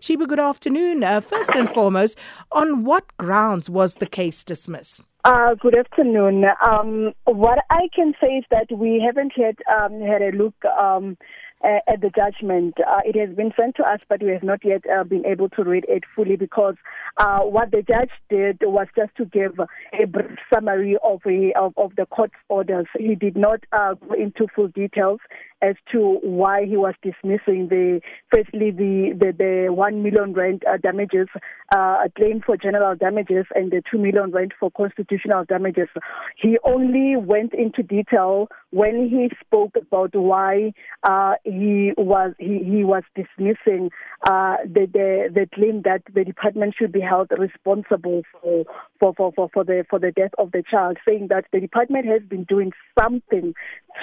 Shibu, good afternoon. Uh, first and foremost, on what grounds was the case dismissed? Uh, good afternoon. Um, what I can say is that we haven't yet um, had a look um, at the judgment. Uh, it has been sent to us, but we have not yet uh, been able to read it fully because uh, what the judge did was just to give a brief summary of, a, of, of the court's orders. He did not uh, go into full details as to why he was dismissing the firstly the the, the one million rand uh, damages uh, claim for general damages and the two million rand for constitutional damages. He only went into detail when he spoke about why uh, he was he, he was dismissing uh, the, the the claim that the department should be held responsible for for, for, for, for the for the death of the child, saying that the department has been doing something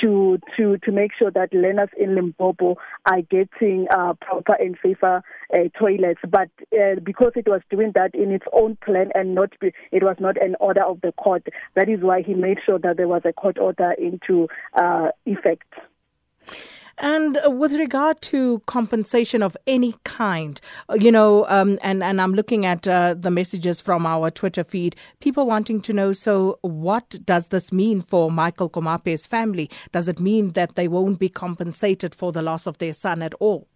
to to to make sure that learners in Limpopo are getting uh, proper and safer uh, toilets. But uh, because it was doing that in its own plan and not be, it was not an order of the court, that is why he made sure that there was a court order into uh, effect. And uh, with regard to compensation of any kind, uh, you know, um, and, and I'm looking at uh, the messages from our Twitter feed, people wanting to know so, what does this mean for Michael Komape's family? Does it mean that they won't be compensated for the loss of their son at all?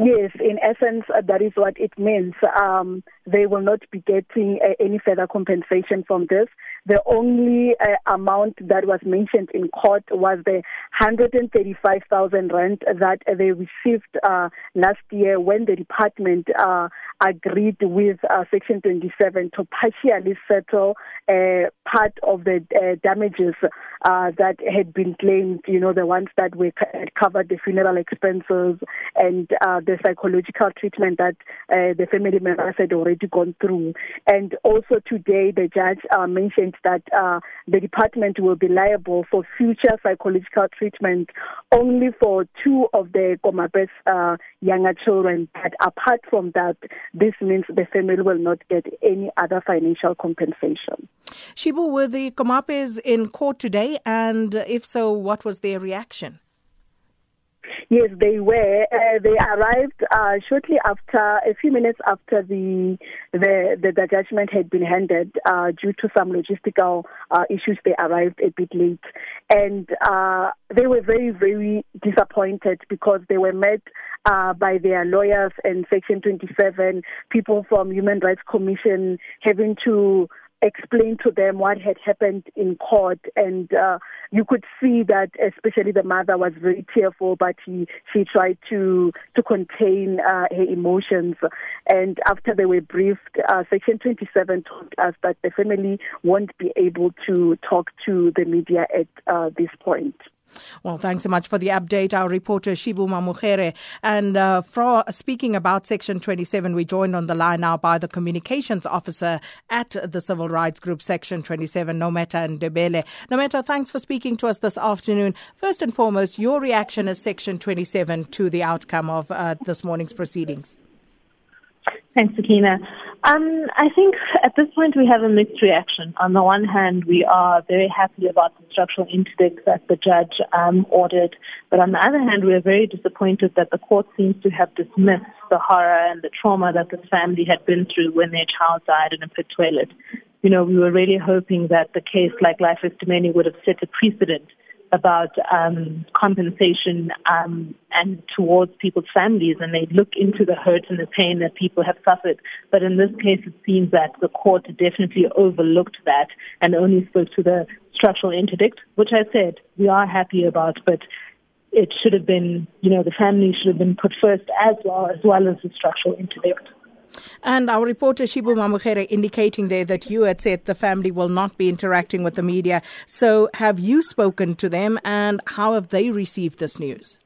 Yes, in essence, uh, that is what it means. Um, they will not be getting uh, any further compensation from this. The only uh, amount that was mentioned in court was the 135,000 rand that they received uh, last year when the department uh, agreed with uh, Section 27 to partially settle uh, part of the damages that had been claimed, you know, the ones that were covered the funeral expenses and the psychological treatment that the family members had already gone through. And also today, the judge uh, mentioned that uh, the department will be liable for future psychological treatment only for two of the Komapes uh, younger children. But apart from that, this means the family will not get any other financial compensation. Shibu, were the Komapes in court today? And if so, what was their reaction? Yes, they were. Uh, they arrived uh, shortly after, a few minutes after the the, the, the judgment had been handed. Uh, due to some logistical uh, issues, they arrived a bit late, and uh, they were very, very disappointed because they were met uh, by their lawyers and Section 27 people from Human Rights Commission having to explain to them what had happened in court. And uh, you could see that especially the mother was very tearful but he she tried to to contain uh, her emotions. And after they were briefed uh, section 27 told us that the family won't be able to talk to the media at uh, this point well, thanks so much for the update. Our reporter Shibu Mamukhere. And uh, for speaking about Section 27, we joined on the line now by the communications officer at the Civil Rights Group Section 27, Nomatter Ndebele. Nomatter, thanks for speaking to us this afternoon. First and foremost, your reaction as Section 27 to the outcome of uh, this morning's proceedings. Thanks, Sakina. Um, I think at this point we have a mixed reaction. On the one hand, we are very happy about the structural interdict that the judge um, ordered, but on the other hand, we are very disappointed that the court seems to have dismissed the horror and the trauma that this family had been through when their child died in a pit toilet. You know, we were really hoping that the case like Life Esidimeni would have set a precedent about um, compensation um, and towards people's families, and they look into the hurt and the pain that people have suffered. But in this case, it seems that the court definitely overlooked that and only spoke to the structural interdict, which I said we are happy about, but it should have been, you know, the family should have been put first as well as well as the structural interdict. And our reporter Shibu Mamukhere indicating there that you had said the family will not be interacting with the media. So have you spoken to them and how have they received this news?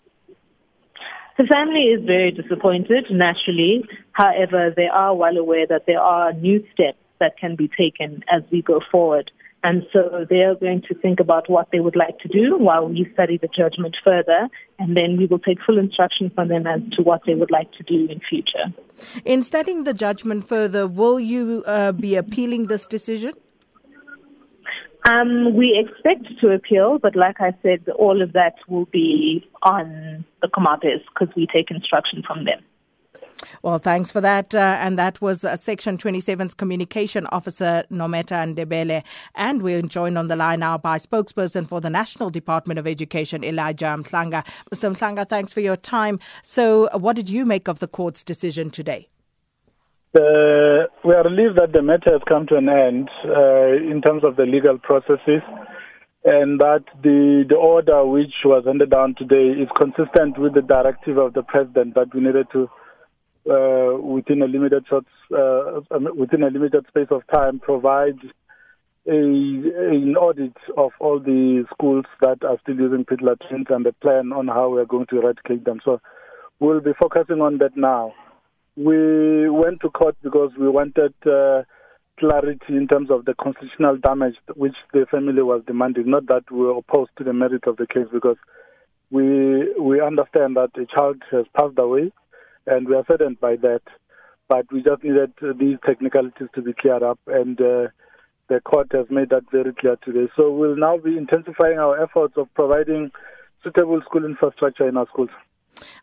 The family is very disappointed, naturally. However, they are well aware that there are new steps that can be taken as we go forward. And so they are going to think about what they would like to do while we study the judgment further, and then we will take full instruction from them as to what they would like to do in future. In studying the judgment further, will you uh, be appealing this decision? Um, we expect to appeal, but like I said, all of that will be on the Komapes because we take instruction from them. Well, thanks for that. Uh, and that was uh, Section 27's Communication Officer, Nomatter Ndebele. And we're joined on the line now by spokesperson for the National Department of Education, Elijah Mhlanga. Mr. Mhlanga, thanks for your time. So, what did you make of the court's decision today? Uh, we are relieved that the matter has come to an end uh, in terms of the legal processes and that the, the order which was handed down today is consistent with the directive of the president that we needed to, uh, within a limited short, uh, um, within a limited space of time, provide a, an audit of all the schools that are still using pit latrines and a plan on how we are going to eradicate them. So we'll be focusing on that now. We went to court because we wanted. Uh, clarity in terms of the constitutional damage which the family was demanding. Not that we were opposed to the merit of the case, because we we understand that a child has passed away, and we are saddened by that. But we just needed these technicalities to be cleared up, and uh, the court has made that very clear today. So we'll now be intensifying our efforts of providing suitable school infrastructure in our schools.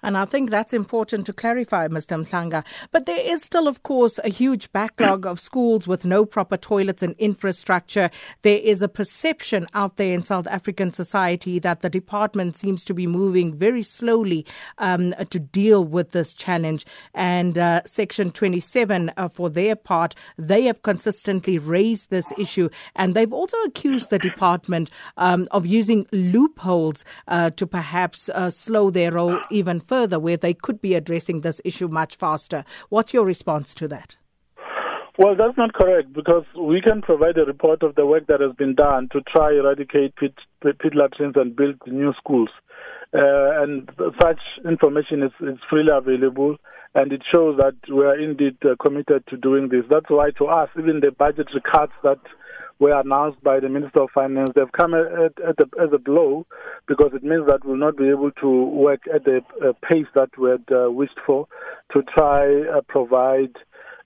And I think that's important to clarify, Mr. Mhlanga. But there is still, of course, a huge backlog of schools with no proper toilets and infrastructure. There is a perception out there in South African society that the department seems to be moving very slowly um, to deal with this challenge. And uh, Section 27, uh, for their part, they have consistently raised this issue. And they've also accused the department um, of using loopholes uh, to perhaps uh, slow their role even even further where they could be addressing this issue much faster. What's your response to that? Well, that's not correct because we can provide a report of the work that has been done to try eradicate pit, pit latrines and build new schools. Uh, and such information is, is, freely available, and it shows that we are indeed uh, committed to doing this. That's why, to us, even the budgetary cuts that were announced by the Minister of Finance, they've come at, at, a, as a blow because it means that we'll not be able to work at the uh, pace that we had uh, wished for to try uh, provide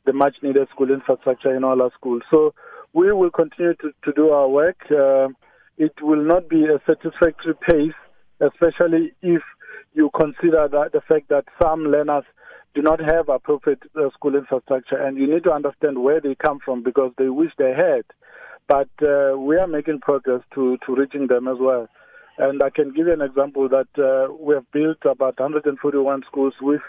the much needed school infrastructure in all our schools. So we will continue to, to do our work. Uh, it will not be a satisfactory pace, especially if you consider that the fact that some learners do not have appropriate uh, school infrastructure, and you need to understand where they come from because they wish they had. But uh, we are making progress to, to reaching them as well. And I can give you an example that uh, we have built about 141 schools with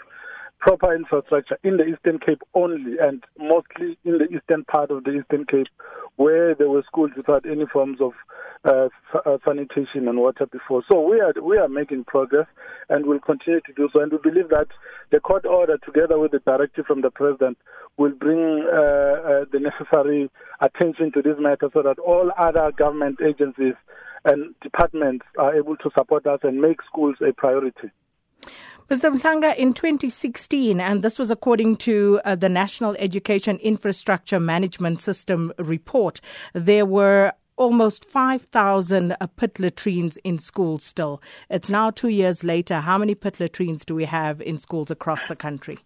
proper infrastructure in the Eastern Cape only, and mostly in the eastern part of the Eastern Cape, where there were schools without any forms of uh, uh, sanitation and water before. So we are we are making progress, and will continue to do so. And we believe that the court order, together with the directive from the president, will bring uh, uh, the necessary attention to this matter, so that all other government agencies and departments are able to support us and make schools a priority. Mr. In 2016, and this was according to uh, the National Education Infrastructure Management System report, there were almost 5,000 uh, pit latrines in schools still. It's now two years later. How many pit latrines do we have in schools across the country?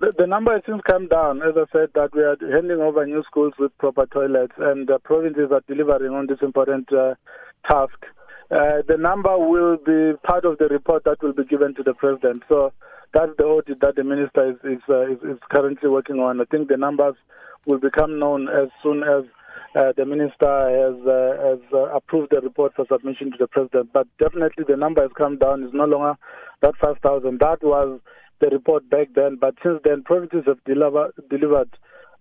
The, the number has since come down. As I said, that we are handing over new schools with proper toilets, and the provinces are delivering on this important uh, task. Uh, the number will be part of the report that will be given to the president. So that's the audit that the minister is is, uh, is, is currently working on. I think the numbers will become known as soon as uh, the minister has uh, has uh, approved the report for submission to the president. But definitely the number has come down. It's no longer that 5,000. That was the report back then. But since then, provinces have deliver, delivered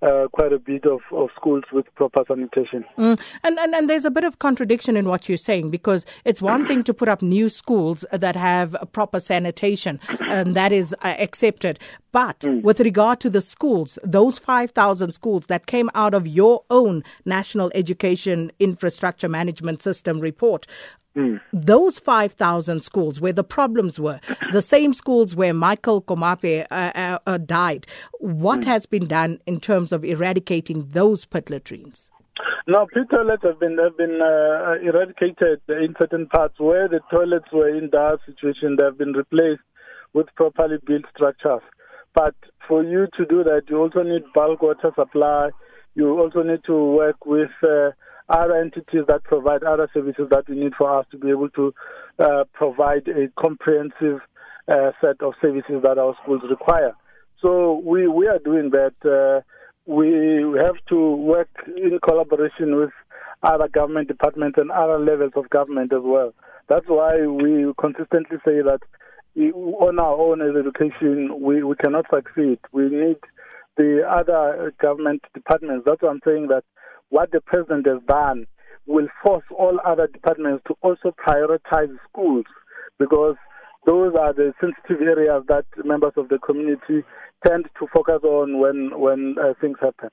uh, quite a bit of, of schools with proper sanitation. Mm. And, and and there's a bit of contradiction in what you're saying because it's one thing to put up new schools that have proper sanitation and that is uh, accepted. But mm. with regard to the schools, those 5,000 schools that came out of your own National Education Infrastructure Management System report, Mm. Those 5,000 schools where the problems were, the same schools where Michael Komape uh, uh, uh, died, what mm. has been done in terms of eradicating those pit latrines? Now, pit toilets have been have been uh, eradicated in certain parts where the toilets were in dire situation. They have been replaced with properly built structures. But for you to do that, you also need bulk water supply. You also need to work with uh, other entities that provide other services that we need for us to be able to uh, provide a comprehensive uh, set of services that our schools require. So we, we are doing that. Uh, we have to work in collaboration with other government departments and other levels of government as well. That's why we consistently say that on our own as education, we, we cannot succeed. We need the other government departments. That's why I'm saying that what the president has done will force all other departments to also prioritize schools because those are the sensitive areas that members of the community tend to focus on when when uh, things happen.